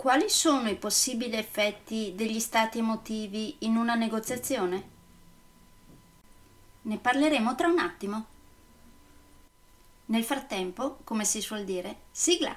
Quali sono i possibili effetti degli stati emotivi in una negoziazione? Ne parleremo tra un attimo. Nel frattempo, come si suol dire, sigla!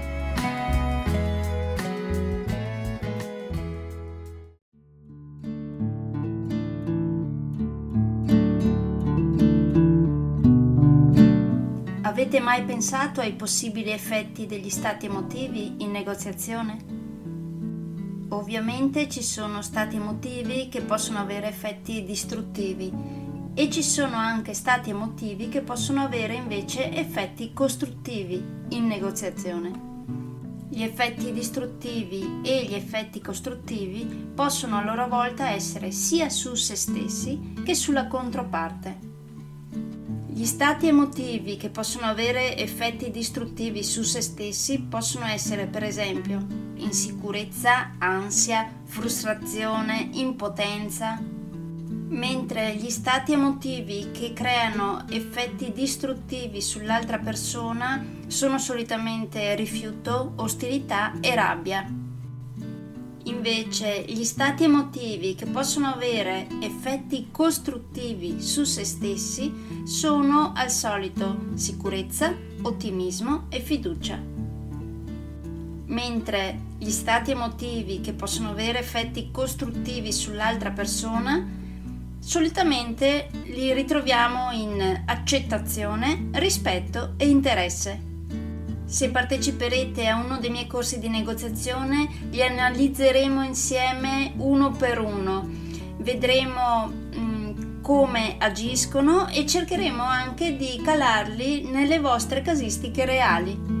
Avete mai pensato ai possibili effetti degli stati emotivi in negoziazione? Ovviamente ci sono stati emotivi che possono avere effetti distruttivi e ci sono anche stati emotivi che possono avere invece effetti costruttivi in negoziazione. Gli effetti distruttivi e gli effetti costruttivi possono a loro volta essere sia su se stessi che sulla controparte. Gli stati emotivi che possono avere effetti distruttivi su se stessi possono essere per esempio insicurezza, ansia, frustrazione, impotenza, mentre gli stati emotivi che creano effetti distruttivi sull'altra persona sono solitamente rifiuto, ostilità e rabbia. Invece gli stati emotivi che possono avere effetti costruttivi su se stessi sono al solito sicurezza, ottimismo e fiducia. Mentre gli stati emotivi che possono avere effetti costruttivi sull'altra persona solitamente li ritroviamo in accettazione, rispetto e interesse. Se parteciperete a uno dei miei corsi di negoziazione, li analizzeremo insieme uno per uno. Vedremo mm, come agiscono e cercheremo anche di calarli nelle vostre casistiche reali.